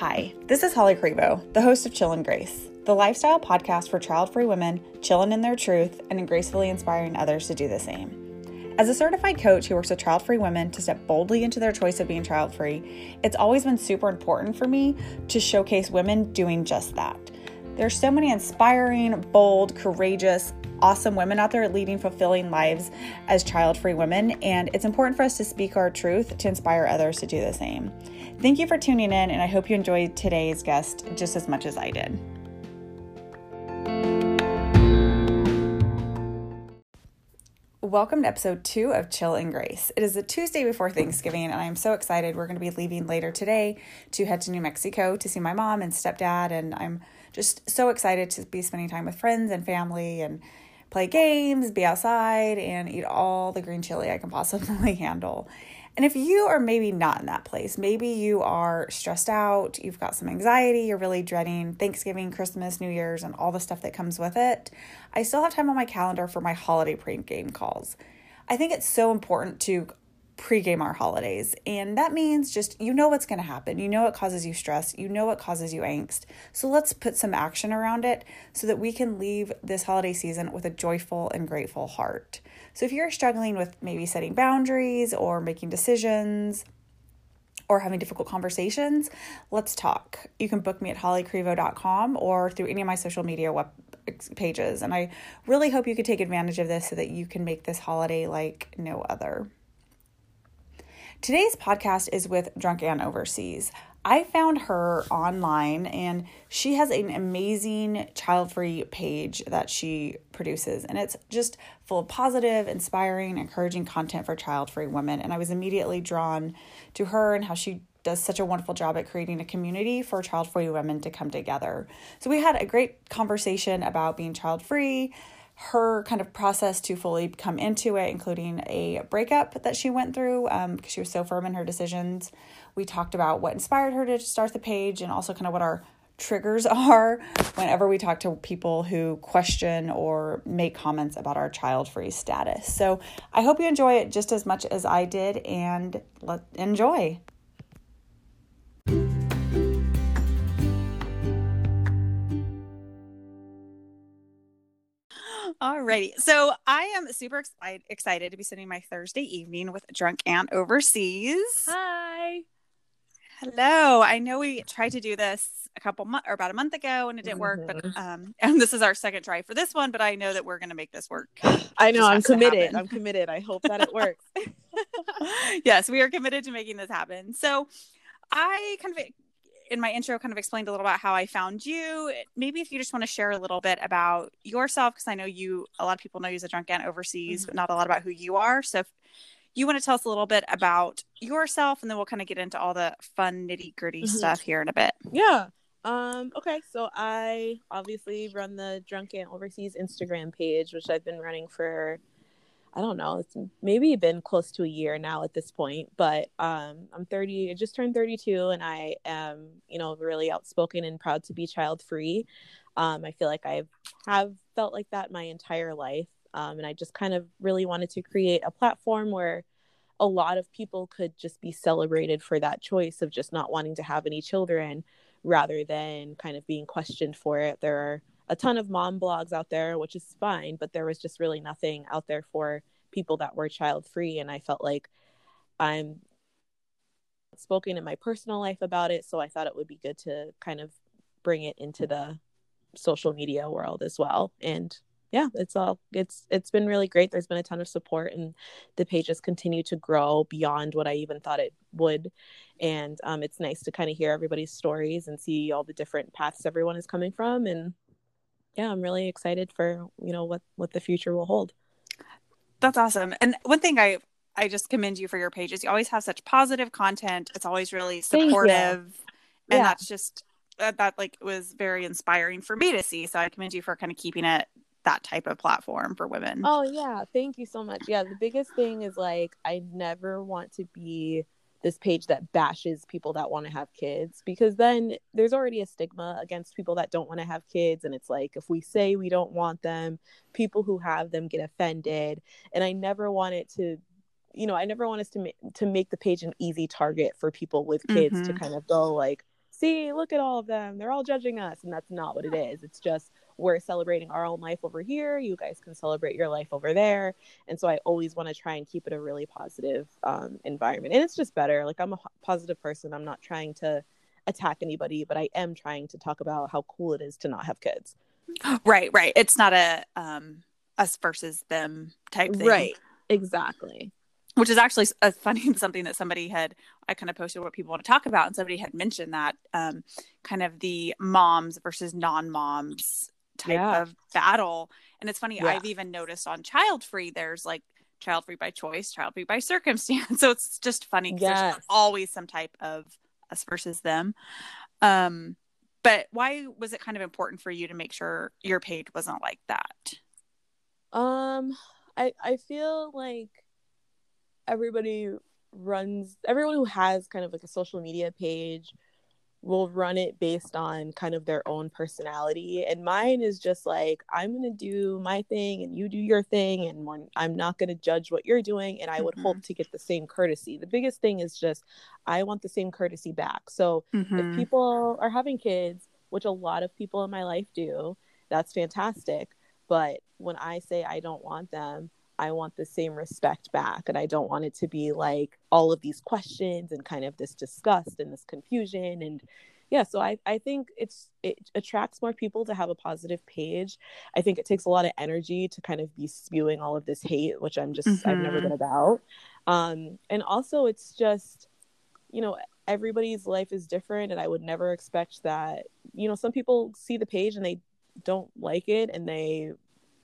Hi, this is Holly Crevo, the host of Chill and Grace, the lifestyle podcast for child free women chilling in their truth and gracefully inspiring others to do the same. As a certified coach who works with child free women to step boldly into their choice of being child free, it's always been super important for me to showcase women doing just that. There's so many inspiring, bold, courageous, awesome women out there leading fulfilling lives as child free women, and it's important for us to speak our truth to inspire others to do the same. Thank you for tuning in, and I hope you enjoyed today's guest just as much as I did. Welcome to episode two of Chill and Grace. It is the Tuesday before Thanksgiving, and I am so excited. We're going to be leaving later today to head to New Mexico to see my mom and stepdad, and I'm just so excited to be spending time with friends and family and play games, be outside, and eat all the green chili I can possibly handle. And if you are maybe not in that place, maybe you are stressed out, you've got some anxiety, you're really dreading Thanksgiving, Christmas, New Year's, and all the stuff that comes with it, I still have time on my calendar for my holiday pre-game calls. I think it's so important to pregame our holidays. And that means just you know what's going to happen. You know what causes you stress. You know what causes you angst. So let's put some action around it so that we can leave this holiday season with a joyful and grateful heart. So if you're struggling with maybe setting boundaries or making decisions, or having difficult conversations, let's talk. You can book me at hollycrevo.com or through any of my social media web pages. And I really hope you could take advantage of this so that you can make this holiday like no other. Today's podcast is with Drunk Aunt Overseas. I found her online and she has an amazing child free page that she produces. And it's just full of positive, inspiring, encouraging content for child free women. And I was immediately drawn to her and how she does such a wonderful job at creating a community for child free women to come together. So we had a great conversation about being child free her kind of process to fully come into it, including a breakup that she went through because um, she was so firm in her decisions. We talked about what inspired her to start the page and also kind of what our triggers are whenever we talk to people who question or make comments about our child free status. So I hope you enjoy it just as much as I did and let enjoy. Alrighty. So I am super excited to be spending my Thursday evening with Drunk Aunt Overseas. Hi. Hello. I know we tried to do this a couple months or about a month ago and it didn't work, mm-hmm. but um and this is our second try for this one, but I know that we're gonna make this work. I know, I'm committed. I'm committed. I hope that it works. yes, we are committed to making this happen. So I kind of in my intro kind of explained a little about how I found you. Maybe if you just want to share a little bit about yourself, because I know you, a lot of people know you as a drunk aunt overseas, mm-hmm. but not a lot about who you are. So if you want to tell us a little bit about yourself, and then we'll kind of get into all the fun nitty gritty mm-hmm. stuff here in a bit. Yeah. Um, okay, so I obviously run the Drunk Aunt Overseas Instagram page, which I've been running for I don't know, it's maybe been close to a year now at this point, but um, I'm 30, I just turned 32, and I am, you know, really outspoken and proud to be child free. Um, I feel like I have felt like that my entire life. Um, and I just kind of really wanted to create a platform where a lot of people could just be celebrated for that choice of just not wanting to have any children rather than kind of being questioned for it. There are a ton of mom blogs out there, which is fine, but there was just really nothing out there for people that were child free. And I felt like I'm spoken in my personal life about it. So I thought it would be good to kind of bring it into the social media world as well. And yeah, it's all it's it's been really great. There's been a ton of support and the pages continue to grow beyond what I even thought it would. And um, it's nice to kind of hear everybody's stories and see all the different paths everyone is coming from and yeah, I'm really excited for you know what what the future will hold. That's awesome. And one thing I I just commend you for your pages. You always have such positive content. It's always really supportive, and yeah. that's just that, that like was very inspiring for me to see. So I commend you for kind of keeping it that type of platform for women. Oh yeah, thank you so much. Yeah, the biggest thing is like I never want to be this page that bashes people that want to have kids because then there's already a stigma against people that don't want to have kids and it's like if we say we don't want them people who have them get offended and i never want it to you know i never want us to make to make the page an easy target for people with kids mm-hmm. to kind of go like see, look at all of them. They're all judging us. And that's not what it is. It's just we're celebrating our own life over here. You guys can celebrate your life over there. And so I always want to try and keep it a really positive um, environment. And it's just better. Like I'm a positive person. I'm not trying to attack anybody, but I am trying to talk about how cool it is to not have kids. Right, right. It's not a um us versus them type thing. Right. Exactly. Which is actually a funny something that somebody had I kind of posted what people want to talk about and somebody had mentioned that um kind of the moms versus non-moms type yeah. of battle. And it's funny, yeah. I've even noticed on child free there's like child free by choice, child free by circumstance. So it's just funny because yes. there's always some type of us versus them. Um but why was it kind of important for you to make sure your page wasn't like that um i i feel like everybody runs everyone who has kind of like a social media page will run it based on kind of their own personality and mine is just like i'm going to do my thing and you do your thing and when, i'm not going to judge what you're doing and i would mm-hmm. hope to get the same courtesy the biggest thing is just i want the same courtesy back so mm-hmm. if people are having kids which a lot of people in my life do that's fantastic but when i say i don't want them I want the same respect back. And I don't want it to be like all of these questions and kind of this disgust and this confusion. And yeah, so I, I think it's it attracts more people to have a positive page. I think it takes a lot of energy to kind of be spewing all of this hate, which I'm just mm-hmm. I've never been mm-hmm. about. Um, and also it's just, you know, everybody's life is different and I would never expect that, you know, some people see the page and they don't like it and they,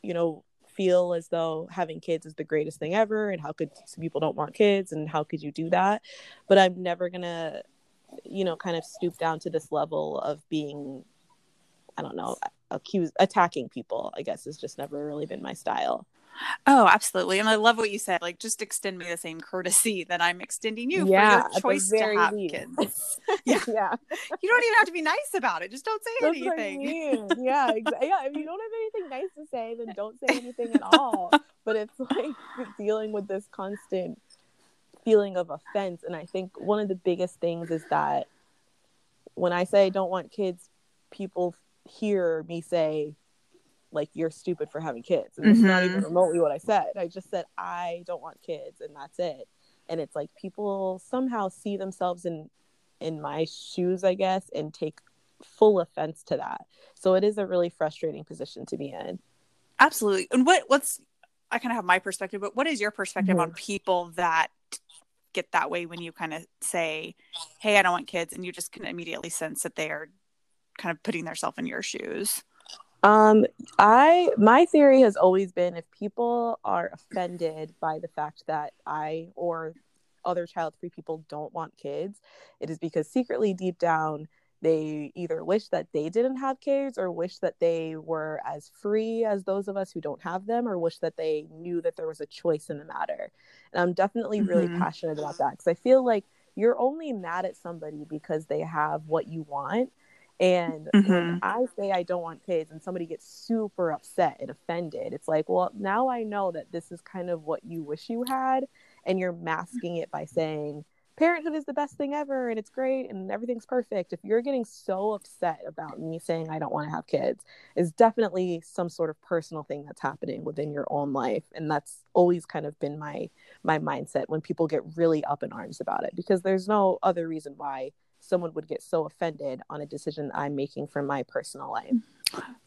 you know, feel as though having kids is the greatest thing ever and how could some people don't want kids and how could you do that? But i'm never gonna you know kind of stoop down to this level of being i don't know accused attacking people i guess has just never really been my style Oh, absolutely. And I love what you said. Like, just extend me the same courtesy that I'm extending you yeah, for your choice to have least. kids. yeah. yeah. You don't even have to be nice about it. Just don't say That's anything. I mean. Yeah. Exactly. Yeah. If you don't have anything nice to say, then don't say anything at all. but it's like dealing with this constant feeling of offense. And I think one of the biggest things is that when I say I don't want kids, people hear me say, like you're stupid for having kids. And mm-hmm. it's not even mm-hmm. remotely what I said. I just said I don't want kids and that's it. And it's like people somehow see themselves in in my shoes, I guess, and take full offense to that. So it is a really frustrating position to be in. Absolutely. And what what's I kind of have my perspective, but what is your perspective mm-hmm. on people that get that way when you kind of say, "Hey, I don't want kids," and you just can immediately sense that they are kind of putting themselves in your shoes? Um, I my theory has always been if people are offended by the fact that I or other child free people don't want kids, it is because secretly deep down they either wish that they didn't have kids or wish that they were as free as those of us who don't have them or wish that they knew that there was a choice in the matter. And I'm definitely really mm-hmm. passionate about that because I feel like you're only mad at somebody because they have what you want and mm-hmm. when I say I don't want kids and somebody gets super upset and offended, it's like, well, now I know that this is kind of what you wish you had. And you're masking it by saying, parenthood is the best thing ever and it's great and everything's perfect. If you're getting so upset about me saying I don't want to have kids, is definitely some sort of personal thing that's happening within your own life. And that's always kind of been my my mindset when people get really up in arms about it because there's no other reason why someone would get so offended on a decision I'm making for my personal life.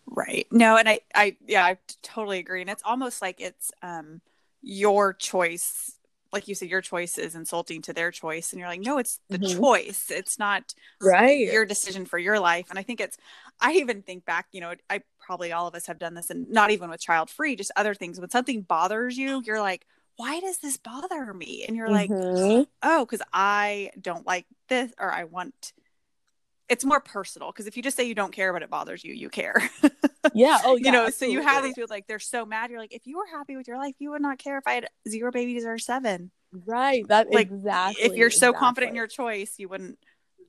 Right. No, and I, I, yeah, I totally agree. And it's almost like it's um your choice. Like you said, your choice is insulting to their choice, and you're like, no, it's the mm-hmm. choice. It's not right your decision for your life. And I think it's. I even think back, you know, I probably all of us have done this, and not even with child free, just other things. When something bothers you, you're like, why does this bother me? And you're mm-hmm. like, oh, because I don't like this, or I want. It's more personal because if you just say you don't care but it bothers you, you care. yeah. Oh, yeah, you know. Absolutely. So you have these people like they're so mad. You're like, if you were happy with your life, you would not care if I had zero babies or seven. Right. That like exactly. If you're so exactly. confident in your choice, you wouldn't.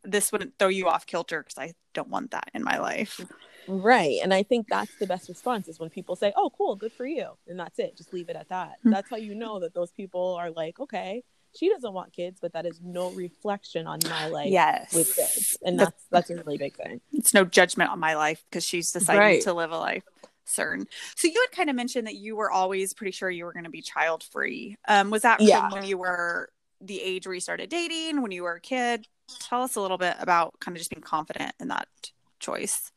This wouldn't throw you off kilter because I don't want that in my life. Right. And I think that's the best response is when people say, oh, cool, good for you. And that's it. Just leave it at that. Mm-hmm. That's how you know that those people are like, okay, she doesn't want kids, but that is no reflection on my life yes. with kids. And that's that's a really big thing. It's no judgment on my life because she's decided Right. to live a life certain. So you had kind of mentioned that you were always pretty sure you were going to be child free. Um, was that Yeah. when you were the age where you started dating, when you were a kid? Tell us a little bit about kind of just being confident in that choice.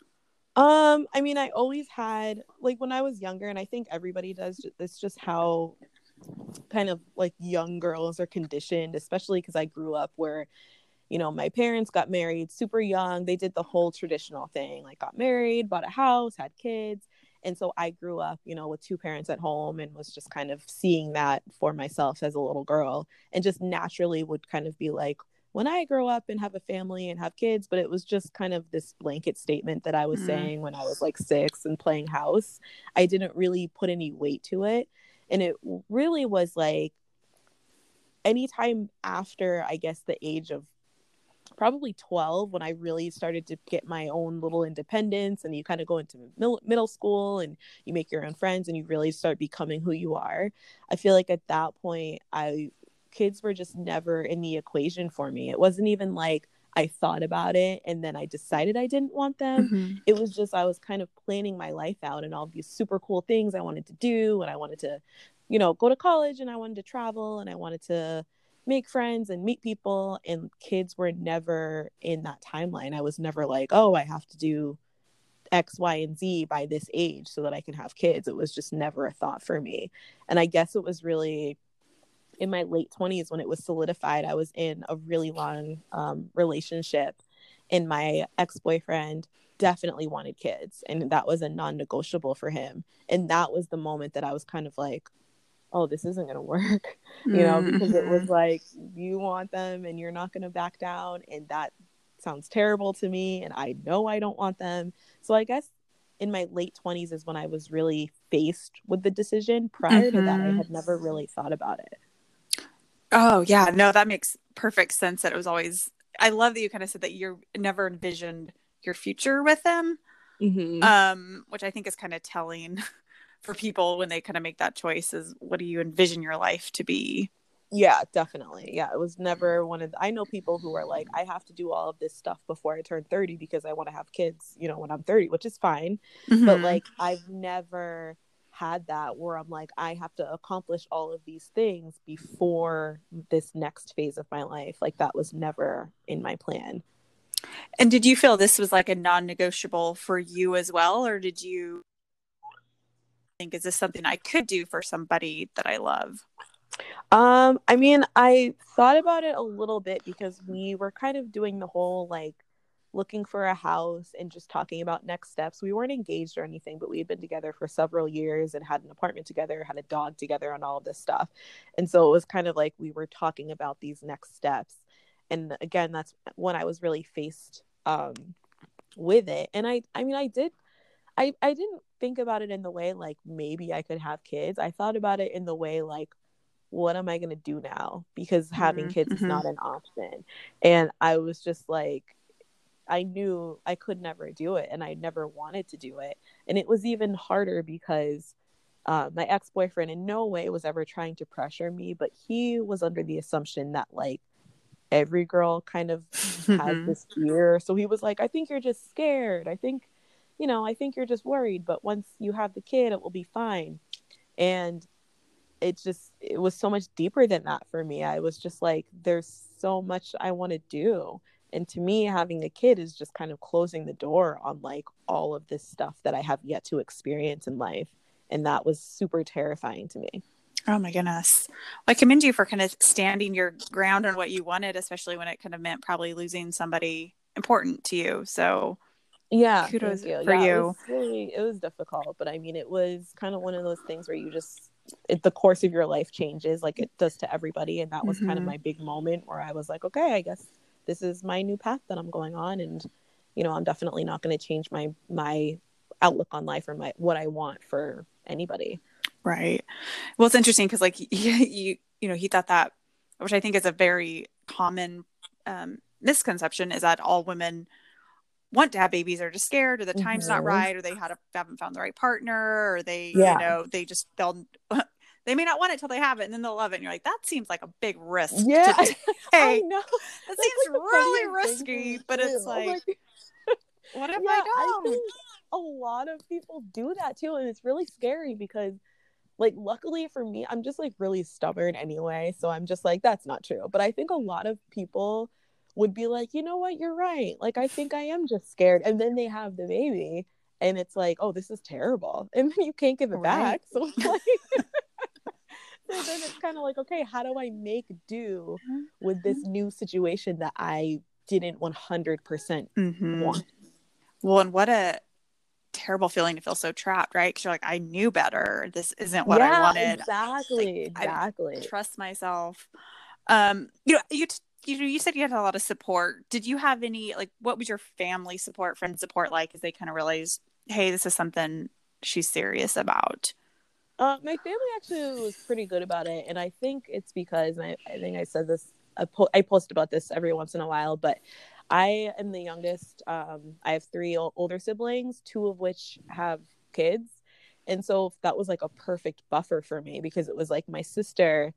Um, I mean, I always had like when I was younger, and I think everybody does. It's just how kind of like young girls are conditioned, especially because I grew up where, you know, my parents got married super young. They did the whole traditional thing, like got married, bought a house, had kids. And so I grew up, you know, with two parents at home and was just kind of seeing that for myself as a little girl and just naturally would kind of be like, when I grow up and have a family and have kids, but it was just kind of this blanket statement that I was Mhm. saying when I was like six and playing house. I didn't really put any weight to it. And it really was like anytime after, I guess, the age of probably 12 when I really started to get my own little independence and you kind of go into mil- middle school and you make your own friends and you really start becoming who you are. I feel like at that point I kids were just never in the equation for me. It wasn't even like I thought about it and then I decided I didn't want them. Mhm. It was just I was kind of planning my life out and all these super cool things I wanted to do and I wanted to, you know, go to college and I wanted to travel and I wanted to make friends and meet people and kids were never in that timeline. I was never like, "Oh, I have to do X, Y, and Z by this age so that I can have kids." It was just never a thought for me. And I guess it was really in my late 20s when it was solidified. I was in a really long um, relationship, and my ex boyfriend definitely wanted kids, and that was a non negotiable for him. And that was the moment that I was kind of like, oh, this isn't going to work, you know, because it was Mhm. like, you want them and you're not going to back down. And that sounds terrible to me. And I know I don't want them. So I guess in my late 20s is when I was really faced with the decision. Prior to that, I had never really thought about it. Oh yeah, no, that makes perfect sense. That it was always. I love that you kind of said that you never envisioned your future with them, Mm-hmm. um, which I think is kind of telling for people when they kind of make that choice. Is what do you envision your life to be? Yeah, definitely. Yeah, it was never one of. The, I know people who are like, I have to do all of this stuff before I turn thirty because I want to have kids. You know, when I'm thirty, which is fine. But Mhm. like, I've never had that where I'm like, I have to accomplish all of these things before this next phase of my life. Like that was never in my plan. and did you feel this was like a non-negotiable for you as well, or did you think is this something I could do for somebody that I love? Um, I mean, I thought about it a little bit because we were kind of doing the whole like looking for a house and just talking about next steps. We weren't engaged or anything, but we had been together for several years and had an apartment together, had a dog together, and all of this stuff. And so it was kind of like we were talking about these next steps. And again, that's when I was really faced um, with it. And I, I mean, I did, I, I didn't think about it in the way like maybe I could have kids. I thought about it in the way like what am I going to do now? Because having Mhm, kids is mhm. not an option. And I was just like, I knew I could never do it and I never wanted to do it. And it was even harder because uh, my ex boyfriend in no way was ever trying to pressure me, but he was under the assumption that like every girl kind of has Mhm. this fear. So he was like, I think you're just scared. I think, you know, I think you're just worried, but once you have the kid, it will be fine. And it just, it was so much deeper than that for me. I was just like, there's so much I want to do. And to me, having a kid is just kind of closing the door on like all of this stuff that I have yet to experience in life. And that was super terrifying to me. Oh my goodness. Well, I commend you for kind of standing your ground on what you wanted, especially when it kind of meant probably losing somebody important to you. So Yeah, Kudos you. for yeah, you. It was really, it was difficult, but I mean, it was kind of one of those things where you just, it, the course of your life changes, like it does to everybody, and that was kind of mm-hmm. my big moment where I was like, okay, I guess this is my new path that I'm going on, and you know, I'm definitely not going to change my my outlook on life or my what I want for anybody. Right. Well, it's interesting because, like, you, you know, he thought that, which I think is a very common um, misconception, is that all women want to have babies are just scared, or the time's not Mhm. right, or they had a, haven't found the right partner, or they, Yeah. you know, they just they'll they may not want it till they have it and then they'll love it and you're like that seems like a big risk Yeah, to I know. that That's, seems like, really funniest thing to risky but it's. Oh I'm like what if yeah, i I don't think a lot of people do that too, and it's really scary because, like, luckily for me, I'm just like really stubborn anyway, so I'm just like that's not true. But I think a lot of people would be like, you know what, you're right. Like, I think I am just scared, and then they have the baby, and it's like, oh, this is terrible, and then you can't give it Right. back. So it's like. So then it's kind of like, okay, how do I make do with this new situation that I didn't 100% Mhm. want? well and what a terrible feeling to feel so trapped right because you're like i knew better this isn't what i wanted Exactly. Like, I- exactly. trust myself um you know you t- you know, you said you had a lot of support. Did you have any like what was your family support, friend support like as they kind of realized, hey, this is something she's serious about? Uh, my family actually was pretty good about it, and I think it's because I, I think I said this. I, po- I post about this every once in a while, but I am the youngest. Um, I have three o- older siblings, two of which have kids, and so that was like a perfect buffer for me because it was like my sister.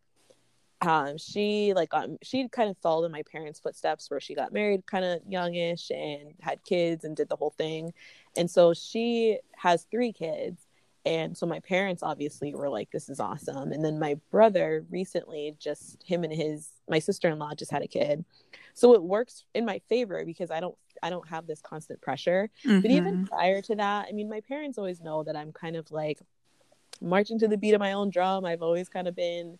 Um, she like um, she kind of followed in my parents' footsteps, where she got married kind of youngish and had kids and did the whole thing, and so she has three kids and so my parents obviously were like, this is awesome. And then my brother recently, just him and his, my sister in law just had a kid. So it works in my favor because I don't, I don't have this constant pressure. But even Mhm. prior to that, I mean, my parents always know that I'm kind of like marching to the beat of my own drum. I've always kind of been,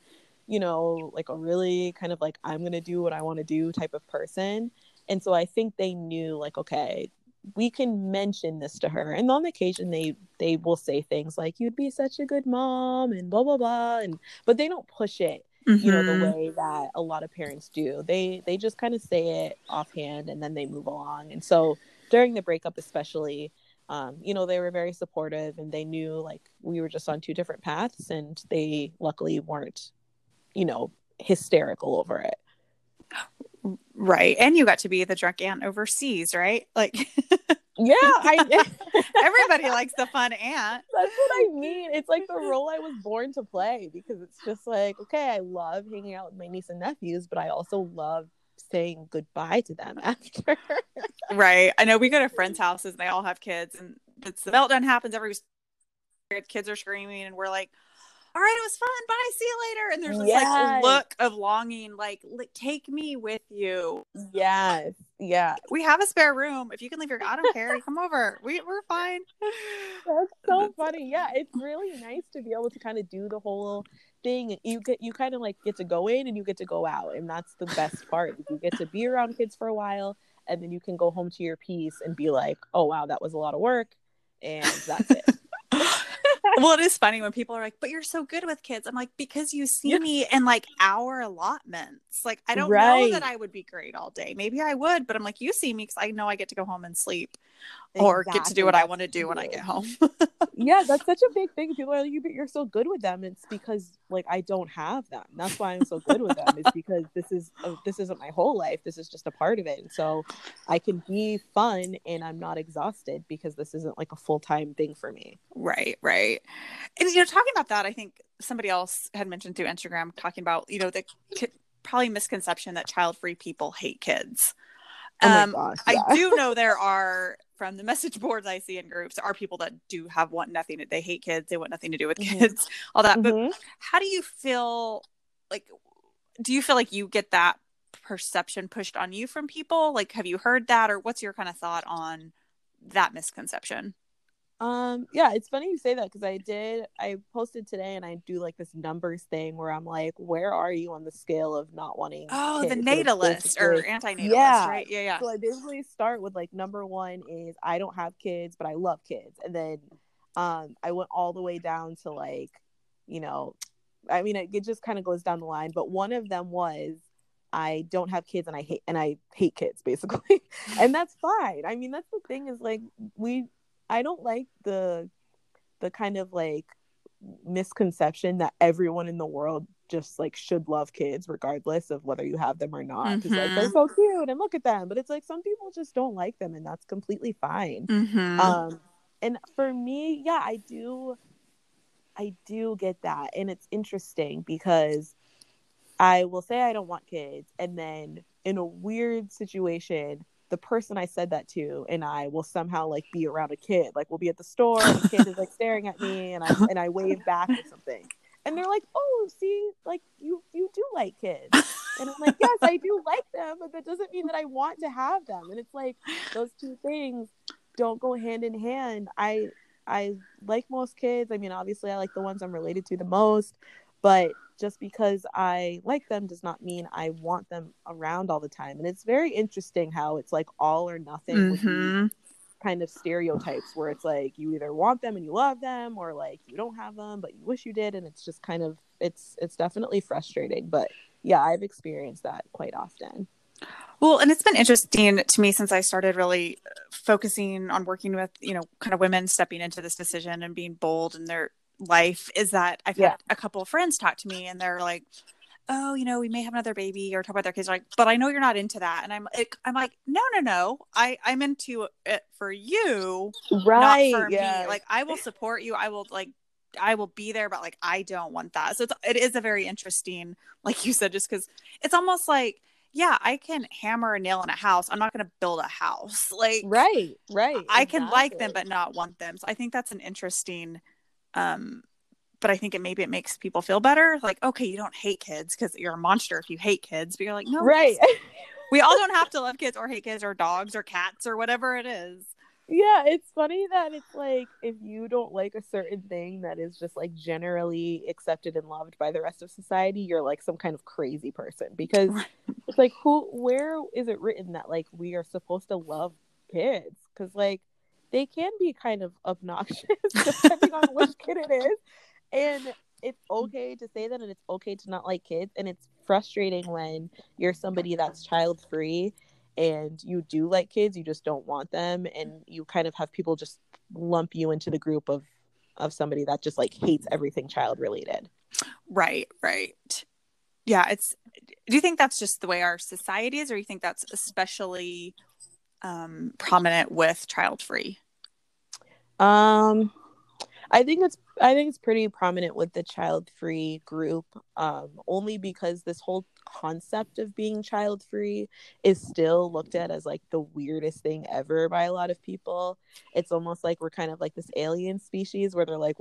you know, like a really kind of like, I'm going to do what I want to do type of person. And so I think they knew like, okay, we can mention this to her. And on occasion they they will say things like, You'd be such a good mom and blah blah blah. And but they don't push it you know the Mhm. way that a lot of parents do they they just kind of say it offhand and then they move along and so during the breakup especially um, you know they were very supportive and they knew like we were just on two different paths and they luckily weren't you know hysterical over it Right. And you got to be the drunk aunt overseas, right? Like yeah i everybody likes the fun aunt. That's what I mean. It's like the role I was born to play because it's just like, okay, I love hanging out with my niece and nephews, but I also love saying goodbye to them after. Right. I know we go to friends' houses and they all have kids and it's the meltdown happens, everybody's kids are screaming and we're like, all right, it was fun. Bye. See you later. And there's this Yes. like look of longing, like, take me with you. yes. Yeah. We have a spare room. If you can leave your, I don't care. Come over. We, we're fine. That's so funny. Yeah. It's really nice to be able to kind of do the whole thing. You get you kind of like get to go in and you get to go out. And that's the best part. You get to be around kids for a while and then you can go home to your peace and be like, oh wow, that was a lot of work. And that's it. well, it is funny when people are like, "But you're so good with kids." I'm like, "Because you see Yeah. me in like hour allotments. Like, I don't know that I would be great all day. Maybe I would, but I'm like, you see me because I know I get to go home and sleep, or get to do what I want to do when I get home." yeah, that's such a big thing. People are like, "You- you're so good with them. It's because like I don't have them. That's why I'm so good with them. It's because this is uh, this isn't my whole life. This is just a part of it. And so I can be fun and I'm not exhausted because this isn't like a full time thing for me. Right, right. And you know, talking about that, I think somebody else had mentioned through Instagram talking about you know the probably misconception that child-free people hate kids. Oh my Um, gosh, I do know there are from the message boards I see in groups, are people that do have want nothing. They hate kids. They want nothing to do with Mhm. kids, all that. But Mhm. how do you feel? Like, do you feel like you get that perception pushed on you from people? Like, have you heard that, or what's your kind of thought on that misconception? Um, yeah, it's funny you say that because I did. I posted today, and I do like this numbers thing where I'm like, "Where are you on the scale of not wanting?" Oh, the kids? It's natalist or anti-natalist, Yeah. right? Yeah, yeah. So I basically start with like number one is I don't have kids, but I love kids, and then um, I went all the way down to like, you know, I mean, it, it just kind of goes down the line. But one of them was I don't have kids, and I hate and I hate kids basically, and that's fine. I mean, that's the thing is like we, I don't like the, the kind of like misconception that everyone in the world just like should love kids regardless of whether you have them or not because like they're Mhm. so cute and look at them but it's like some people just don't like them and that's completely fine Mhm. um and for me yeah i do I do get that. And it's interesting because I will say I don't want kids. And then in a weird situation, the person I said that to and I will somehow like be around a kid. Like we'll be at the store and the kid is like staring at me and I and I wave back or something. And they're like, Oh, see, like you you do like kids. And I'm like, Yes, I do like them, but that doesn't mean that I want to have them. And it's like those two things don't go hand in hand. I I like most kids. I mean, obviously I like the ones I'm related to the most, but just because I like them does not mean I want them around all the time. And it's very interesting how it's like all or nothing mm-hmm. kind of stereotypes where it's like you either want them and you love them or like you don't have them but you wish you did and it's just kind of it's it's definitely frustrating. But yeah, I've experienced that quite often. Well, and it's been interesting to me since I started really focusing on working with, you know, kind of women stepping into this decision and being bold in their life is that I've yeah. had a couple of friends talk to me and they're like, oh, you know, we may have another baby or talk about their kids. Like, but I know you're not into that. And I'm like, I'm like, no, no, no. I, I'm into it for you. Right. for yeah. me. Like, I will support you. I will like, I will be there, but like, I don't want that. So it's, it is a very interesting, like you said, just cause it's almost like, yeah, I can hammer a nail in a house. I'm not going to build a house. Like, right, right. I exactly. can like them, but not want them. So I think that's an interesting um, but I think it maybe it makes people feel better. Like, okay, you don't hate kids because you're a monster if you hate kids, but you're like, no, right. we all don't have to love kids or hate kids or dogs or cats or whatever it is. Yeah, it's funny that it's like if you don't like a certain thing that is just like generally accepted and loved by the rest of society, you're like some kind of crazy person because it's like who where is it written that like we are supposed to love kids? Cuz like they can be kind of obnoxious depending on which kid it is. And it's okay to say that and it's okay to not like kids. And it's frustrating when you're somebody that's child free and you do like kids, you just don't want them. And you kind of have people just lump you into the group of of somebody that just like hates everything child related. Right, right. Yeah, it's do you think that's just the way our society is or you think that's especially um, prominent with child free? Um, I think it's I think it's pretty prominent with the child free group, um, only because this whole concept of being child free is still looked at as like the weirdest thing ever by a lot of people. It's almost like we're kind of like this alien species where they're like,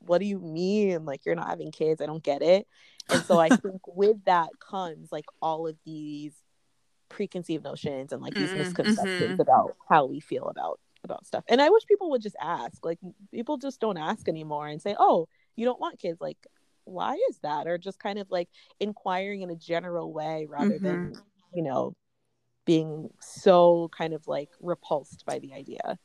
"What do you mean? Like you're not having kids? I don't get it." And so I think with that comes like all of these preconceived notions and like these mm-hmm. misconceptions mm-hmm. about how we feel about about stuff. And I wish people would just ask. Like people just don't ask anymore and say, "Oh, you don't want kids." Like why is that? Or just kind of like inquiring in a general way rather mm-hmm. than, you know, being so kind of like repulsed by the idea.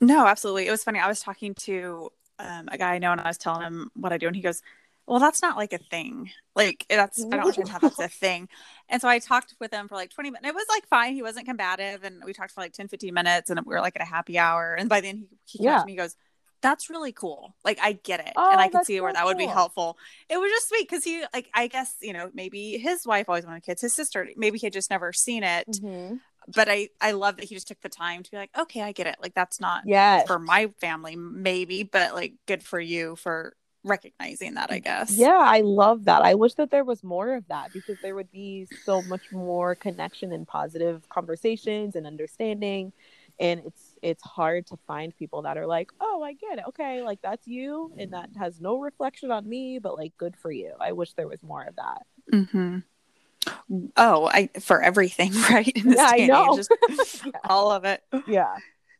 No, absolutely. It was funny. I was talking to um, a guy I know and I was telling him what I do and he goes, well, that's not like a thing. Like that's I don't understand how that's a thing. And so I talked with him for like 20 minutes. It was like fine. He wasn't combative. And we talked for like 10, 15 minutes and we were like at a happy hour. And by then he, he yeah. to me, he goes, that's really cool. Like I get it. Oh, and I can see so where that cool. would be helpful. It was just sweet because he like I guess, you know, maybe his wife always wanted kids, his sister, maybe he had just never seen it. Mm-hmm. But I I love that he just took the time to be like, okay, I get it. Like that's not yeah for my family, maybe, but like good for you for recognizing that i guess. yeah i love that. I wish that there was more of that because there would be so much more connection and positive conversations and understanding and it's it's hard to find people that are like oh i get it. Okay like that's you and that has no reflection on me but like good for you. I wish there was more of that. Mm-hmm. oh i for everything right in this yeah, I know. yeah. all of it. Yeah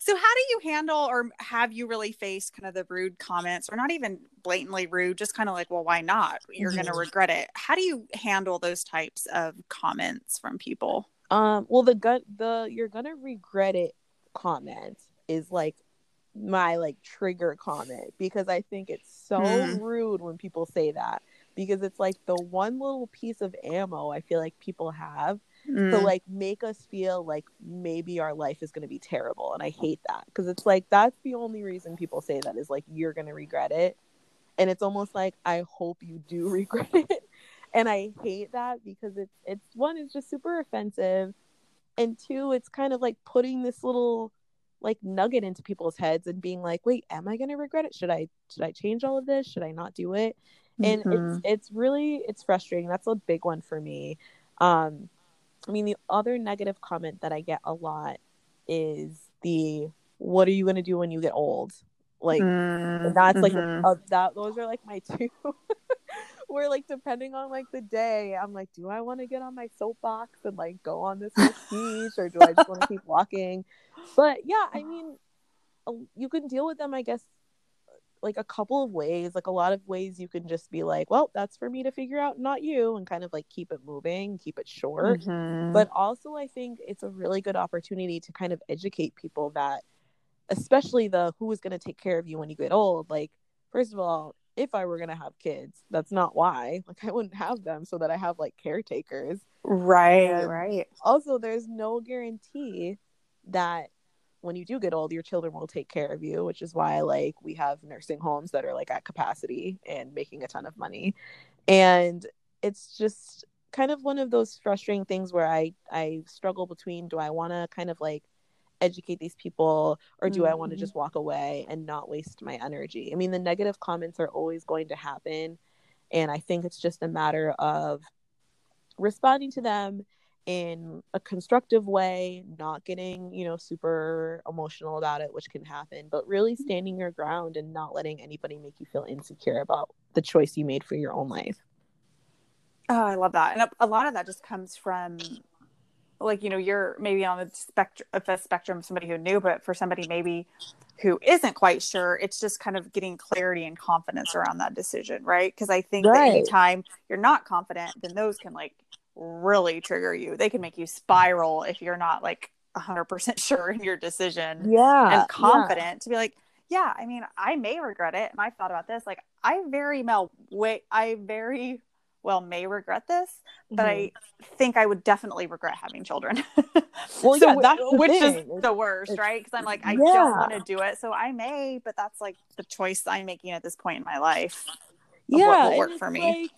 so, how do you handle, or have you really faced kind of the rude comments, or not even blatantly rude, just kind of like, well, why not? You're mm-hmm. going to regret it. How do you handle those types of comments from people? Um, well, the gut, the you're gonna regret it comment is like my like trigger comment because I think it's so mm. rude when people say that because it's like the one little piece of ammo I feel like people have mm. to like make us feel like maybe our life is going to be terrible and i hate that because it's like that's the only reason people say that is like you're going to regret it and it's almost like i hope you do regret it and i hate that because it's it's one it's just super offensive and two it's kind of like putting this little like nugget into people's heads and being like wait am i going to regret it? Should i should i change all of this? Should i not do it? And mm-hmm. it's it's really it's frustrating. That's a big one for me. Um i mean the other negative comment that i get a lot is the what are you going to do when you get old like mm, that's like mm-hmm. a, that those are like my two where like depending on like the day i'm like do i want to get on my soapbox and like go on this speech or do i just want to keep walking but yeah i mean you can deal with them i guess like a couple of ways like a lot of ways you can just be like well that's for me to figure out not you and kind of like keep it moving keep it short. Mm-hmm. but also i think it's a really good opportunity to kind of educate people that especially the who is going to take care of you when you get old? Like first of all if i were going to have kids that's not why. Like i wouldn't have them so that i have like caretakers. Right and right. also there's no guarantee that when you do get old your children will take care of you which is why like we have nursing homes that are like at capacity and making a ton of money and it's just kind of one of those frustrating things where i i struggle between do i want to kind of like educate these people or do mm-hmm. I want to just walk away and not waste my energy? I mean, the negative comments are always going to happen. And I think it's just a matter of responding to them in a constructive way, not getting, you know, super emotional about it, which can happen, but really mm-hmm. standing your ground and not letting anybody make you feel insecure about the choice you made for your own life. Oh, I love that. And a, a lot of that just comes from like you know you're maybe on the spectrum of the spectrum somebody who knew but for somebody maybe who isn't quite sure it's just kind of getting clarity and confidence around that decision right because i think right. that anytime you're not confident then those can like really trigger you they can make you spiral if you're not like 100% sure in your decision yeah and confident yeah. to be like yeah i mean i may regret it and i've thought about this like i very well wait i very well may regret this, but mm-hmm. I think I would definitely regret having children. well, so, yeah, that's which thing. is the worst, it's, right? Because I'm like, I yeah. don't want to do it, so I may, but that's like the choice I'm making at this point in my life. Yeah, what will work for me. Like,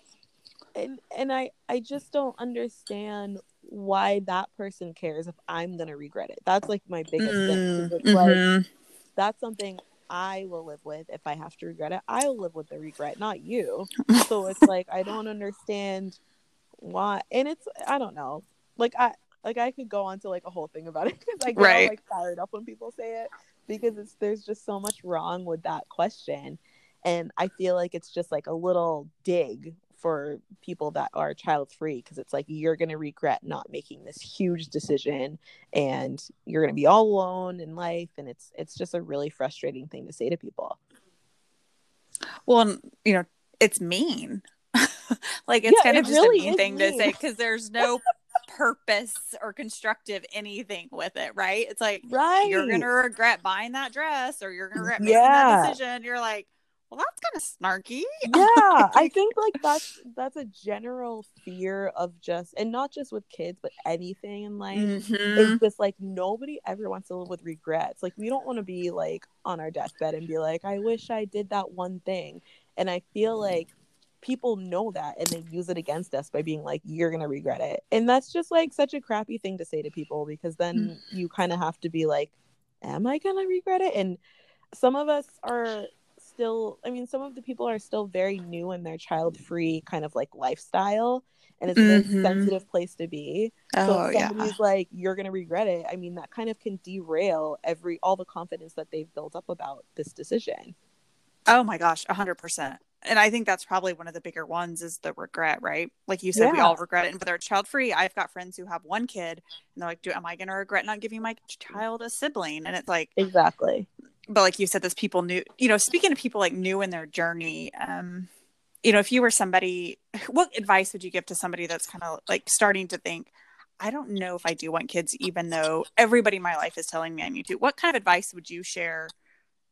and and I I just don't understand why that person cares if I'm gonna regret it. That's like my biggest mm, thing. Mm-hmm. Like that's something I will live with if I have to regret it. I'll live with the regret, not you. so it's like I don't understand why, and it's I don't know. Like I like I could go on to like a whole thing about it because I get right. all, like fired up when people say it because it's there's just so much wrong with that question, and I feel like it's just like a little dig for people that are child free because it's like you're going to regret not making this huge decision and you're going to be all alone in life and it's it's just a really frustrating thing to say to people. Well you know it's mean. Like it's yeah, kind of just really a mean thing mean. to say because there's no purpose or constructive anything with it right? It's like right. you're gonna regret buying that dress or you're gonna regret making yeah. that decision. You're like well that's kind of snarky. Yeah i think like that's that's a general fear of just and not just with kids but anything in life mm-hmm. it's just like nobody ever wants to live with regrets. Like we don't want to be like on our deathbed and be like i wish i did that one thing. And i feel like people know that and they use it against us by being like you're gonna regret it. And that's just like such a crappy thing to say to people because then mm. you kind of have to be like am i gonna regret it? And some of us are still i mean some of the people are still very new in their child free kind of like lifestyle and it's mm-hmm. a sensitive place to be. Oh, so somebody's yeah. like you're gonna regret it i mean that kind of can derail every all the confidence that they've built up about this decision. Oh my gosh 100% and i think that's probably one of the bigger ones is the regret right? Like you said yeah. we all regret it and they're child free i've got friends who have one kid and they're like do am i going to regret not giving my child a sibling? And it's like exactly but like you said, this people new, you know, speaking to people like new in their journey, um, you know, if you were somebody, what advice would you give to somebody that's kind of like starting to think, I don't know if I do want kids, even though everybody in my life is telling me I need to. What kind of advice would you share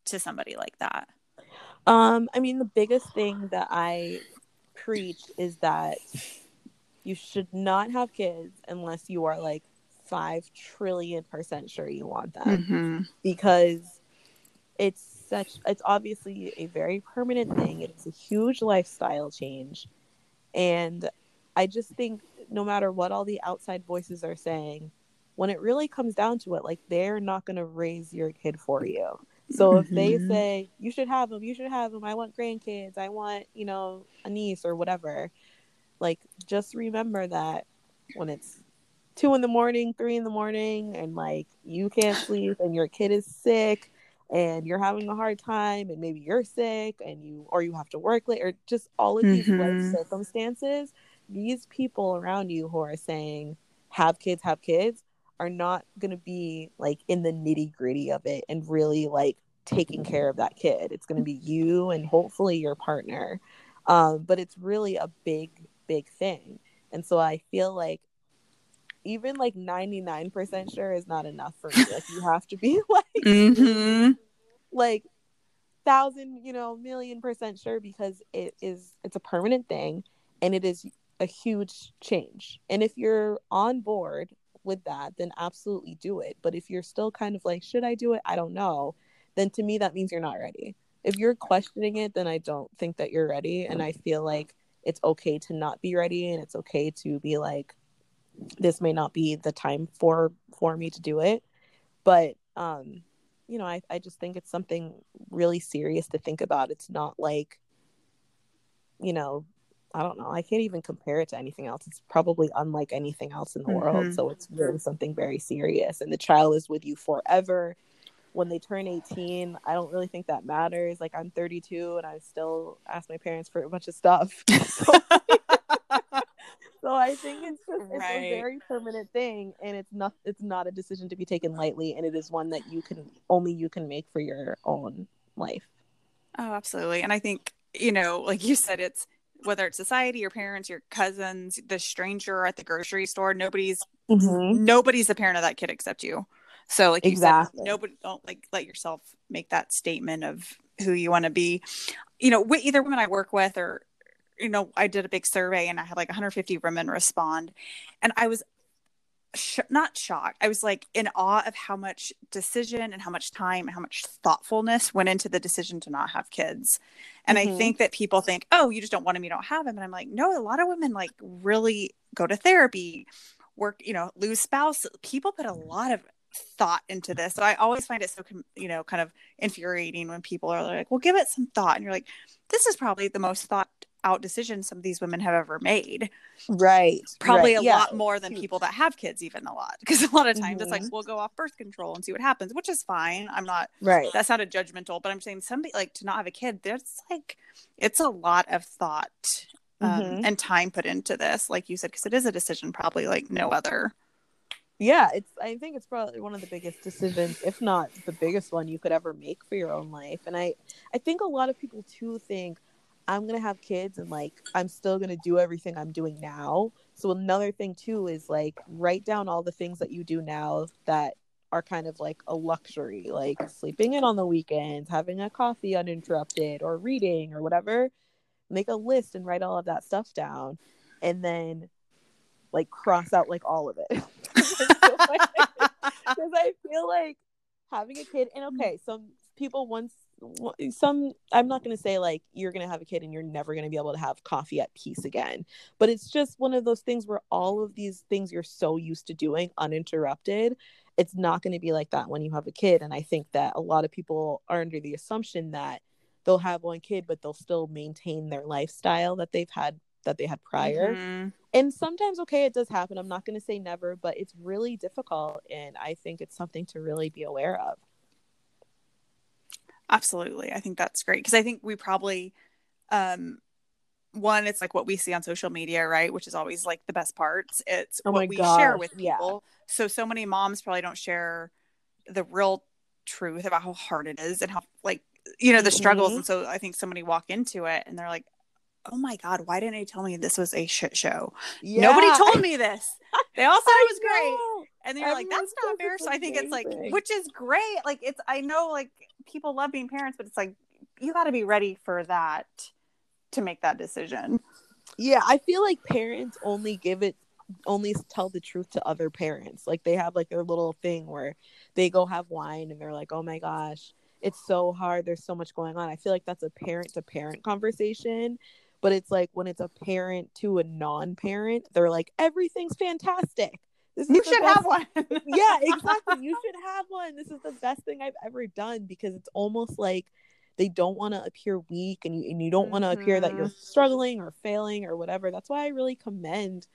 to somebody like that? Um, I mean, the biggest thing that I preach is that you should not have kids unless you are like five trillion percent sure you want them, mm-hmm. because it's such it's obviously a very permanent thing it's a huge lifestyle change and i just think no matter what all the outside voices are saying when it really comes down to it, like they're not going to raise your kid for you. So if they Mhm. say you should have them, you should have them. I want grandkids. I want you know a niece or whatever. Like just remember that when it's two in the morning, three in the morning, and like you can't sleep and your kid is sick and you're having a hard time and maybe you're sick and you or you have to work late or just all of these Mhm. circumstances, these people around you who are saying have kids, have kids are not going to be like in the nitty gritty of it and really like taking care of that kid. It's going to be you and hopefully your partner. Um, but it's really a big, big thing. And so I feel like even like 99% sure is not enough for me. Like you have to be like, mm-hmm. like thousand, you know, million percent sure because it is, it's a permanent thing and it is a huge change. And if you're on board with that, then absolutely do it. But if you're still kind of like, should I do it? I don't know. Then to me, that means you're not ready. If you're questioning it, then I don't think that you're ready. And I feel like it's okay to not be ready and it's okay to be like, this may not be the time for for me to do it. But um, you know, I, I just think it's something really serious to think about. It's not like, you know, I don't know. I can't even compare it to anything else. It's probably unlike anything else in the world. Mhm. So it's really something very serious. And the child is with you forever. When they turn 18, I don't really think that matters. Like I'm 32 and I still ask my parents for a bunch of stuff. So, so I think it's just it's Right. a very permanent thing and it's not it's not a decision to be taken lightly and it is one that you can only you can make for your own life. Oh, absolutely. And I think, you know, like you said, it's whether it's society, your parents, your cousins, the stranger at the grocery store, nobody's mm-hmm. nobody's the parent of that kid except you. So like you Exactly. said, nobody don't like let yourself make that statement of who you want to be. You know, either women I work with or you know, I did a big survey and I had like 150 women respond and I was sh- not shocked. I was like in awe of how much decision and how much time and how much thoughtfulness went into the decision to not have kids. And I Mhm. think that people think, oh, you just don't want them, you don't have them. And I'm like, no, a lot of women like really go to therapy, work, you know, lose spouse. People put a lot of thought into this. So I always find it so, you know, kind of infuriating when people are like, well, give it some thought. And you're like, this is probably the most thought out decision some of these women have ever made Right. probably right. a Yeah. lot more than people that have kids even a lot because a lot of times it's like Mhm. we'll go off birth control and see what happens which is fine i'm not Right. that's not a judgmental but i'm saying somebody like to not have a kid there's like it's a lot of thought um, Mhm. and time put into this like you said because it is a decision probably like no other yeah it's i think it's probably one of the biggest decisions if not the biggest one you could ever make for your own life and i i think a lot of people too think i'm gonna have kids and like i'm still gonna do everything i'm doing now. So another thing too is like write down all the things that you do now that are kind of like a luxury like sleeping in on the weekends having a coffee uninterrupted or reading or whatever. Make a list and write all of that stuff down and then like cross out like all of it. Because I feel like having a kid, and okay, some people once, some, I'm not going to say like you're going to have a kid and you're never going to be able to have coffee at peace again, but it's just one of those things where all of these things you're so used to doing uninterrupted, it's not going to be like that when you have a kid. And I think that a lot of people are under the assumption that they'll have one kid, but they'll still maintain their lifestyle that they've had that they had prior Mhm. and sometimes okay it does happen i'm not going to say never but it's really difficult and i think it's something to really be aware of absolutely i think that's great because i think we probably um one it's like what we see on social media right which is always like the best parts it's Oh what we share gosh, with yeah. people so so many moms probably don't share the real truth about how hard it is and how like you know the struggles Mhm. and so i think somebody walk into it and they're like oh my god why didn't they tell me this was a shit show nobody told me this they all said it was great. And then you're like, that's not fair. So I think it's like, amazing. which is great. Like, it's, I know like people love being parents, but it's like, you got to be ready for that to make that decision. yeah i feel like parents only give it only tell the truth to other parents like they have like their little thing where they go have wine and they're like oh my gosh it's so hard there's so much going on i feel like that's a parent to parent conversation but it's like when it's a parent to a non-parent they're like everything's fantastic this you should best- have one. yeah, exactly. You should have one. This is the best thing I've ever done because it's almost like they don't want to appear weak and you and you don't want to appear that you're struggling or failing or whatever. That's why I really commend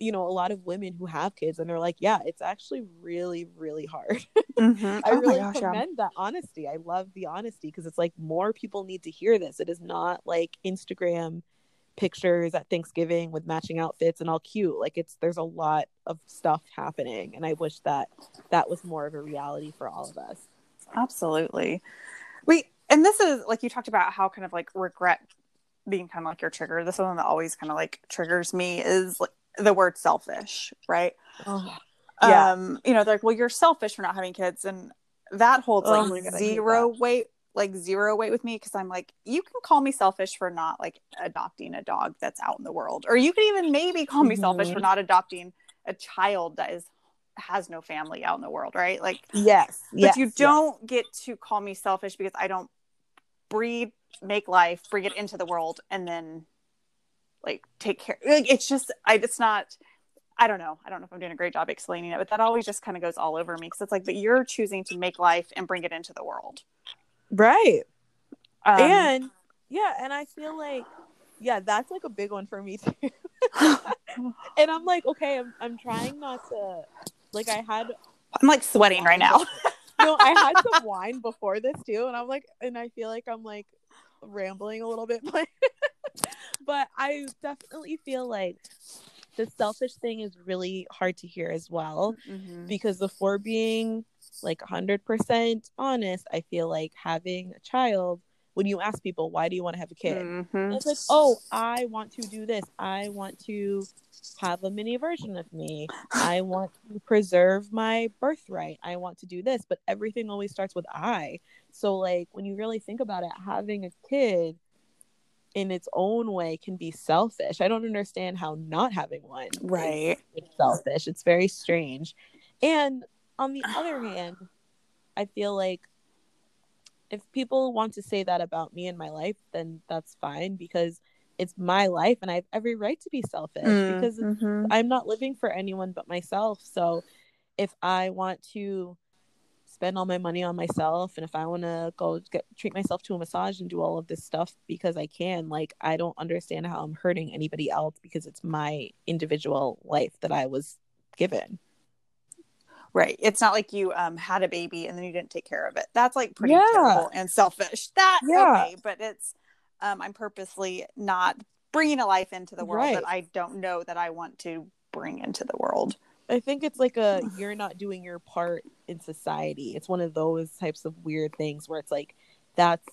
you know a lot of women who have kids and they're like, yeah, it's actually really really hard. Mhm. I Oh really gosh, yeah. commend that honesty. I love the honesty because it's like more people need to hear this. It is not like Instagram pictures at Thanksgiving with matching outfits and all cute. Like it's there's a lot of stuff happening and I wish that that was more of a reality for all of us. Absolutely. We and this is like you talked about how kind of like regret being kind of like your trigger. This one that always kind of like triggers me is like the word selfish, right? Yeah. Um, you know, they're like, well, you're selfish for not having kids, and that holds Oh like God, zero weight, like zero weight with me because I'm like, you can call me selfish for not like adopting a dog that's out in the world, or you could even maybe call me selfish for Mhm. not adopting a child that is has no family out in the world, right? Like Yes. but yes, you don't get to call me selfish because I don't breed, make life, bring it into the world, and then like take care. Like, it's just, I, it's not. I don't know. I don't know if I'm doing a great job explaining it, but that always just kind of goes all over me because it's like, but you're choosing to make life and bring it into the world. Right. Um, and yeah, and I feel like yeah, that's like a big one for me too. and I'm like, okay, I'm I'm trying not to like I had I'm like sweating right now. no, I had some wine before this too, and I'm like, and I feel like I'm like rambling a little bit, but but I definitely feel like the selfish thing is really hard to hear as well Mhm. because before being like 100% honest, I feel like having a child. When you ask people, why do you want to have a kid? Mhm. It's like, oh, I want to do this. I want to have a mini version of me. I want to preserve my birthright. I want to do this. But everything always starts with I. So, like, when you really think about it, having a kid in its own way can be selfish. I don't understand how not having one Right. is selfish. It's very strange. And on the other hand, I feel like if people want to say that about me and my life, then that's fine because it's my life and I have every right to be selfish because Mhm. I'm not living for anyone but myself. So if I want to spend all my money on myself and if I want to go get treat myself to a massage and do all of this stuff because I can, like I don't understand how I'm hurting anybody else because it's my individual life that I was given. Right. It's not like you um had a baby and then you didn't take care of it. That's like pretty Yeah. terrible and selfish. That Yeah. okay, but it's um I'm purposely not bringing a life into the world that I don't know that I want to bring into the world. I think it's like a you're not doing your part in society. It's one of those types of weird things where it's like that's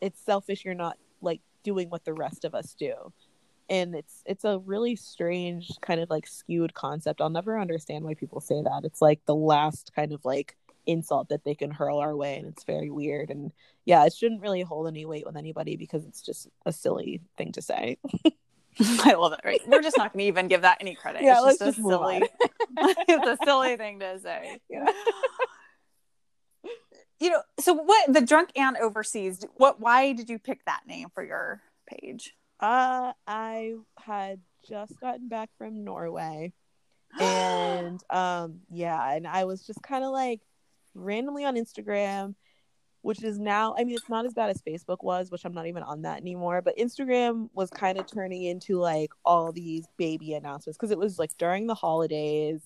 it's selfish you're not like doing what the rest of us do. And it's it's a really strange kind of like skewed concept. I'll never understand why people say that. It's like the last kind of like insult that they can hurl our way and it's very weird and yeah, it shouldn't really hold any weight with anybody because it's just a silly thing to say. I love it. Right. We're just not going to even give that any credit. Yeah, it's let's just, just a move silly it's a silly thing to say. Yeah. You know, so what the drunk aunt overseas, what why did you pick that name for your page? Uh, I had just gotten back from Norway, and um, yeah, and I was just kind of like randomly on Instagram, which is now, I mean, it's not as bad as Facebook was, which I'm not even on that anymore. But Instagram was kind of turning into like all these baby announcements because it was like during the holidays,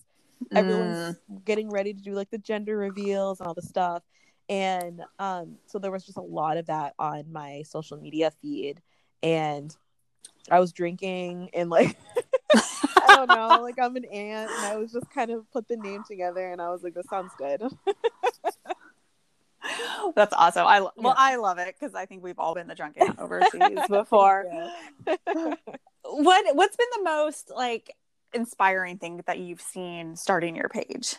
everyone's getting ready to do like the gender reveals and all the stuff. And um, so there was just a lot of that on my social media feed. And I was drinking and like I don't know, like I'm an aunt and I was just kind of put the name together and I was like, this sounds good. That's awesome. I well, Yeah. I love it because I think we've all been the drunk aunt overseas before. what What's been the most like inspiring thing that you've seen starting your page?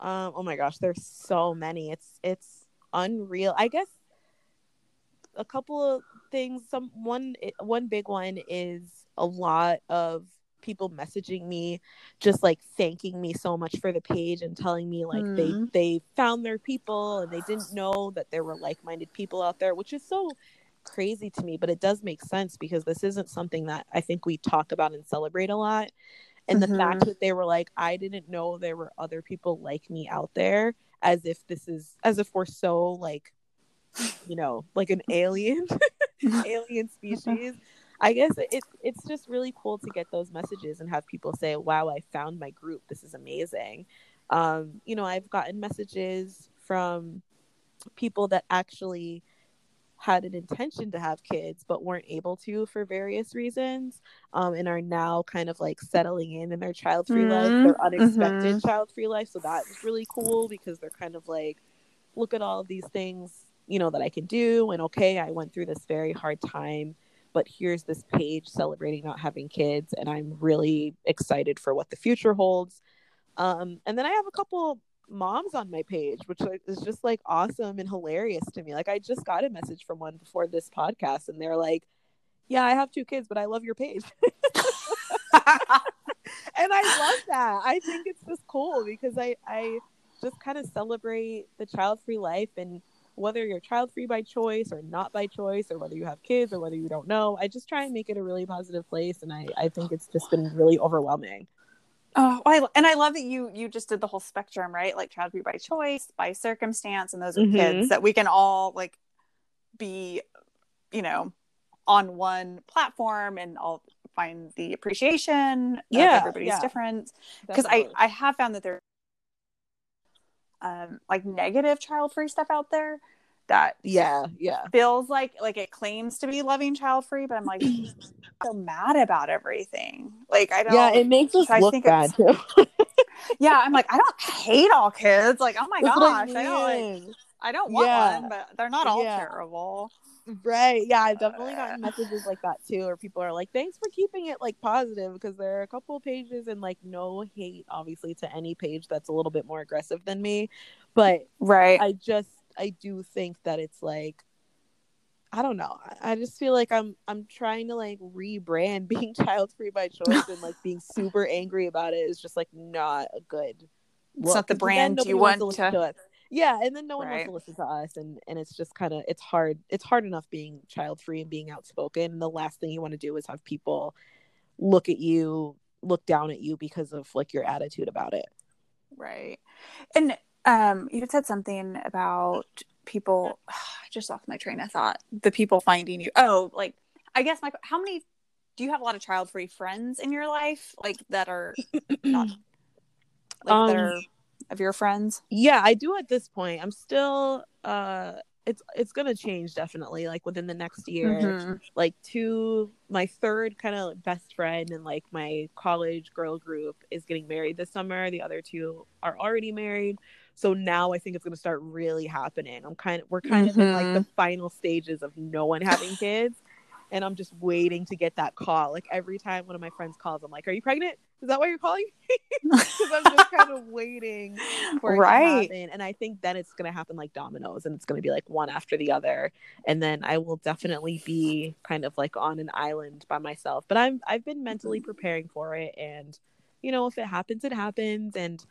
Um, oh my gosh, there's so many. It's it's unreal. I guess a couple of things. Some one one big one is a lot of people messaging me, just like thanking me so much for the page and telling me like they Mm. they found their people and they didn't know that there were like minded people out there, which is so crazy to me. But it does make sense because this isn't something that I think we talk about and celebrate a lot. And mm-hmm. the fact that they were like, I didn't know there were other people like me out there, as if this is, as if we're so like, you know, like an alien, alien species. I guess it, it's just really cool to get those messages and have people say, wow, I found my group. This is amazing. Um, you know, I've gotten messages from people that actually had an intention to have kids but weren't able to for various reasons um, and are now kind of like settling in in their child free mm-hmm. life their unexpected mm-hmm. child free life so that was really cool because they're kind of like look at all of these things you know that i can do and okay i went through this very hard time but here's this page celebrating not having kids and i'm really excited for what the future holds. Um, and then i have a couple moms on my page which is just like awesome and hilarious to me. Like i just got a message from one before this podcast and they're like yeah i have two kids but i love your page. And i love that. I think it's just cool because i i just kind of celebrate the child free life and whether you're child free by choice or not by choice, or whether you have kids or whether you don't know. I just try and make it a really positive place, and I I think it's just been really overwhelming. Oh, I, and I love that you you just did the whole spectrum, right? Like child free by choice, by circumstance, and those are mm-hmm. kids that we can all like be, you know, on one platform and all find the appreciation. Yeah, everybody's yeah. different. Because I I have found that there um like negative child free stuff out there that yeah yeah feels like like it claims to be loving child free but i'm like so mad about everything like i don't yeah it makes us I look bad too yeah i'm like i don't hate all kids like oh my That's gosh I. I, don't like i don't want yeah. one but they're not all yeah. terrible Right. Yeah, I've definitely gotten uh, messages like that too, where people are like, "Thanks for keeping it like positive," because there are a couple pages and like no hate, obviously, to any page that's a little bit more aggressive than me, but right. I just I do think that it's like I don't know. I just feel like I'm I'm trying to like rebrand being child free by choice and like being super angry about it is just like not a good. It's not the brand you want to. to yeah and then no one right. wants to listen to us and and it's just kind of it's hard it's hard enough being child free and being outspoken and the last thing you want to do is have people look at you look down at you because of like your attitude about it. Right. And um you said something about people I just lost my train of thought the people finding you. Oh like i guess my how many do you have a lot of child free friends in your life? Like that are not like um, that are of your friends? Yeah, I do at this point. I'm still uh it's it's gonna change definitely like within the next year mm-hmm. like two my third kind of best friend and like my college girl group is getting married this summer the other two are already married so now i think it's gonna start really happening i'm kind of we're kind mm-hmm. of in like the mm-hmm. final stages of no one having kids and I'm just waiting to get that call. Like every time one of my friends calls, I'm like, "Are you pregnant? Is that why you're calling?" Me? Because I'm just kind of waiting for it right. to happen. And I think then it's gonna happen like dominoes, and it's gonna be like one after the other, and then I will definitely be kind of like on an island by myself. But I'm I've been mentally preparing for it, and you know, if it happens, it happens, and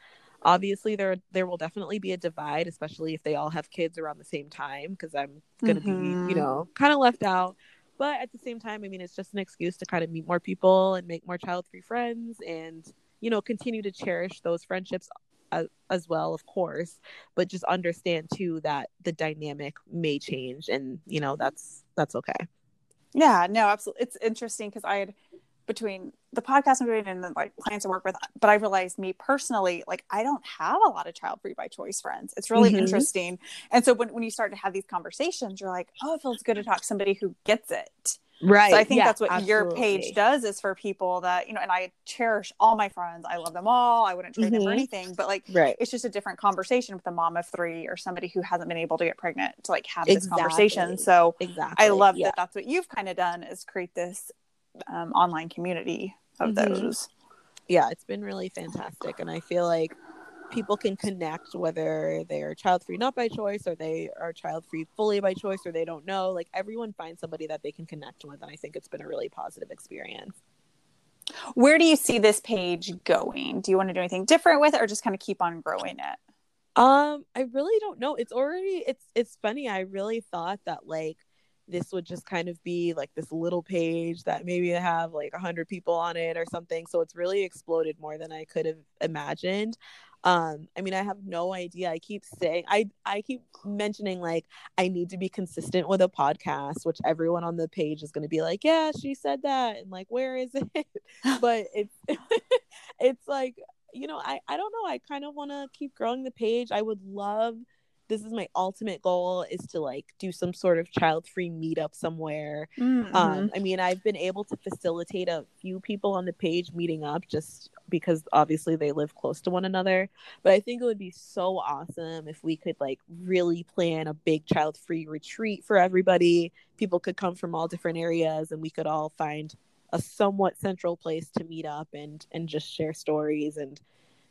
obviously there there will definitely be a divide especially if they all have kids around the same time because i'm going to mm-hmm. be you mm-hmm. know kind of left out but at the same time, I mean, it's just an excuse to kind of meet more people and make more child free friends and, you know, continue to cherish those friendships as, as well, of course, but just understand too that the dynamic may change and, you know, that's, that's okay. Yeah, no, absolutely. It's interesting because I had between the podcast I'm doing and the like clients I work with, but I realized me personally, like I don't have a lot of child free by choice friends. It's really mm-hmm. interesting. And so when, when you start to have these conversations, you're like, oh, it feels good to talk to somebody who gets it. Right. So I think yeah, that's what absolutely. your page does is for people that, you know, and I cherish all my friends. I love them all. I wouldn't trade mm-hmm. them for mm-hmm. anything. But like right. it's just a different conversation with a mom of three or somebody who hasn't been able to get pregnant to like have exactly. this conversation. So exactly. I love yeah. that that's what you've kind of done is create this um, online community of mm-hmm. those. Yeah, it's been really fantastic. And I feel like people can connect whether they're child free not by choice or they are child free fully by choice or they don't know. Like everyone finds somebody that they can connect with. And I think it's been a really positive experience. Where do you see this page going? Do you want to do anything different with it or just kind of keep on growing it? Um, I really don't know. It's already it's it's funny. I really thought that like this would just kind of be like this little page that maybe have like 100 people on it or something. So it's really exploded more than i could have imagined. Um i mean i have no idea. I keep saying i i keep mentioning like i need to be consistent with a podcast which everyone on the page is going to be like yeah she said that and like where is it? But it's it's like you know i i don't know. I kind of want to keep growing the page. I would love this is my ultimate goal is to like do some sort of child free meetup somewhere. Mm-hmm. um i mean i've been able to facilitate a few people on the page meeting up just because obviously they live close to one another. But i think it would be so awesome if we could like really plan a big child free retreat for everybody. People could come from all different areas and we could all find a somewhat central place to meet up and and just share stories and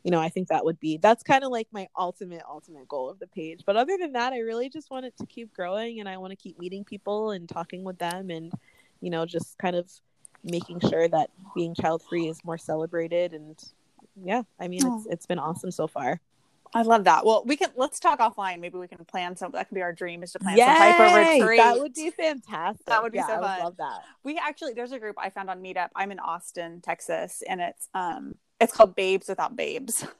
you know, I think that would be that's kind of like my ultimate ultimate goal of the page. But other than that, I really just want it to keep growing and I want to keep meeting people and talking with them and you know, just kind of making sure that being child free is more celebrated and yeah, I mean, it's it's been awesome so far. I love that. Well, we can let's talk offline. Maybe we can plan some. That could be our dream is to plan Yay! some type of retreat. That would be fantastic. That would be yeah, so fun. I love that. We actually there's a group I found on Meetup. I'm in Austin, Texas, and it's um it's called Babes Without Babes.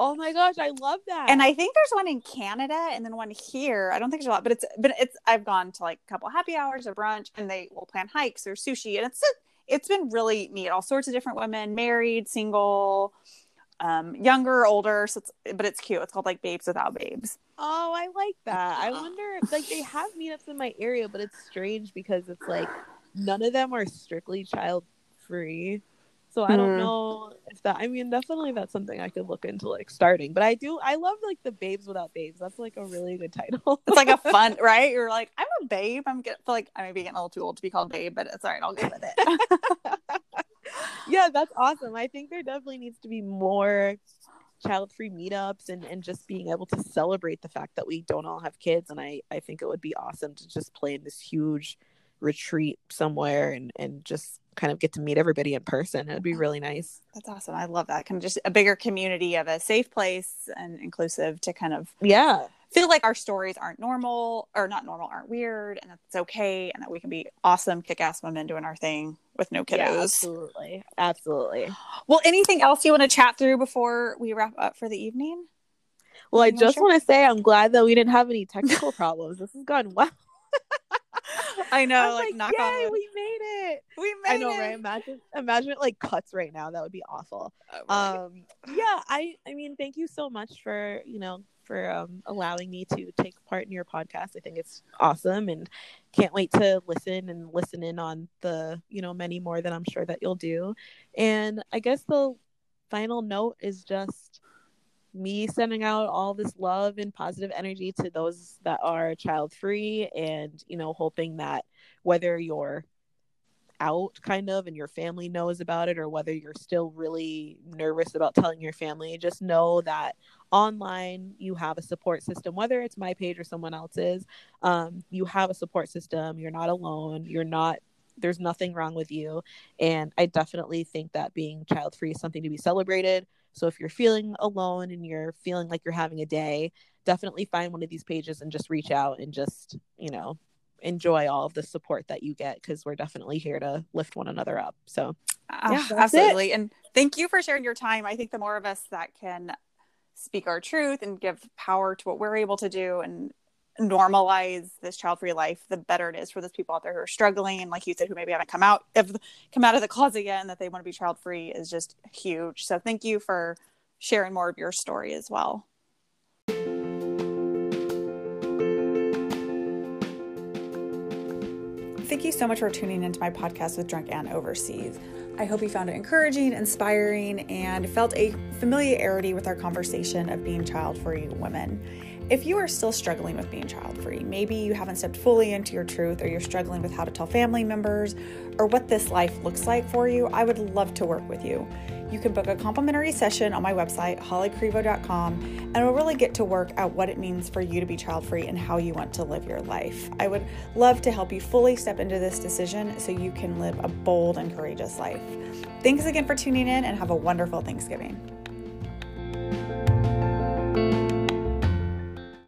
Oh my gosh, I love that. And I think there's one in Canada and then one here. I don't think there's a lot, but it's but it's I've gone to like a couple happy hours or brunch and they will plan hikes or sushi and it's it's been really neat. All sorts of different women, married, single, um, younger, older. So it's but it's cute. It's called like Babes Without Babes. Oh, I like that. I wonder if like they have meetups in my area, but it's strange because it's like none of them are strictly child free. So I don't mm. know if that. I mean, definitely that's something I could look into like starting. But I do. I love like the babes without babes. That's like a really good title. it's like a fun, right? You're like, I'm a babe. I'm get feel like I may be getting a little too old to be called babe, but it's all right. I'll go with it. yeah, that's awesome. I think there definitely needs to be more child-free meetups and and just being able to celebrate the fact that we don't all have kids. And I I think it would be awesome to just plan this huge retreat somewhere and and just kind of get to meet everybody in person. It'd be really nice. That's awesome. I love that. Kind of just a bigger community of a safe place and inclusive to kind of yeah feel like our stories aren't normal or not normal, aren't weird, and that's okay, and that we can be awesome, kick-ass women doing our thing with no kiddos. Yeah, absolutely, absolutely. Well, anything else you want to chat through before we wrap up for the evening? Well, I just want to say I'm glad that we didn't have any technical problems. This has gone well. I know, I like, like yay, we made it. We made it. I know, it. right? Imagine, imagine it like cuts right now. That would be awful. Oh, um, yeah, I, I mean, thank you so much for you know for um, allowing me to take part in your podcast. I think it's awesome, and can't wait to listen and listen in on the you know many more that I'm sure that you'll do. And I guess the final note is just me sending out all this love and positive energy to those that are child free and you know hoping that whether you're out kind of and your family knows about it or whether you're still really nervous about telling your family just know that online you have a support system whether it's my page or someone else's. Um, you have a support system. You're not alone. You're not there's nothing wrong with you. And i definitely think that being child free is something to be celebrated so if you're feeling alone and you're feeling like you're having a day, definitely find one of these pages and just reach out and just, you know, enjoy all of the support that you get because we're definitely here to lift one another up. So, uh, yeah, absolutely. It. And thank you for sharing your time. I think the more of us that can speak our truth and give power to what we're able to do and normalize this child-free life, the better it is for those people out there who are struggling and like you said, who maybe haven't come out of come out of the closet yet and that they want to be child-free is just huge. So thank you for sharing more of your story as well. Thank you so much for tuning into my podcast with Drunk Aunt Overseas. I hope you found it encouraging, inspiring, and felt a familiarity with our conversation of being child free women. If you are still struggling with being child free, maybe you haven't stepped fully into your truth, or you're struggling with how to tell family members, or what this life looks like for you, I would love to work with you. You can book a complimentary session on my website, hollycrevo.com, and we'll really get to work out what it means for you to be child free and how you want to live your life. I would love to help you fully step into this decision so you can live a bold and courageous life. Thanks again for tuning in and have a wonderful Thanksgiving.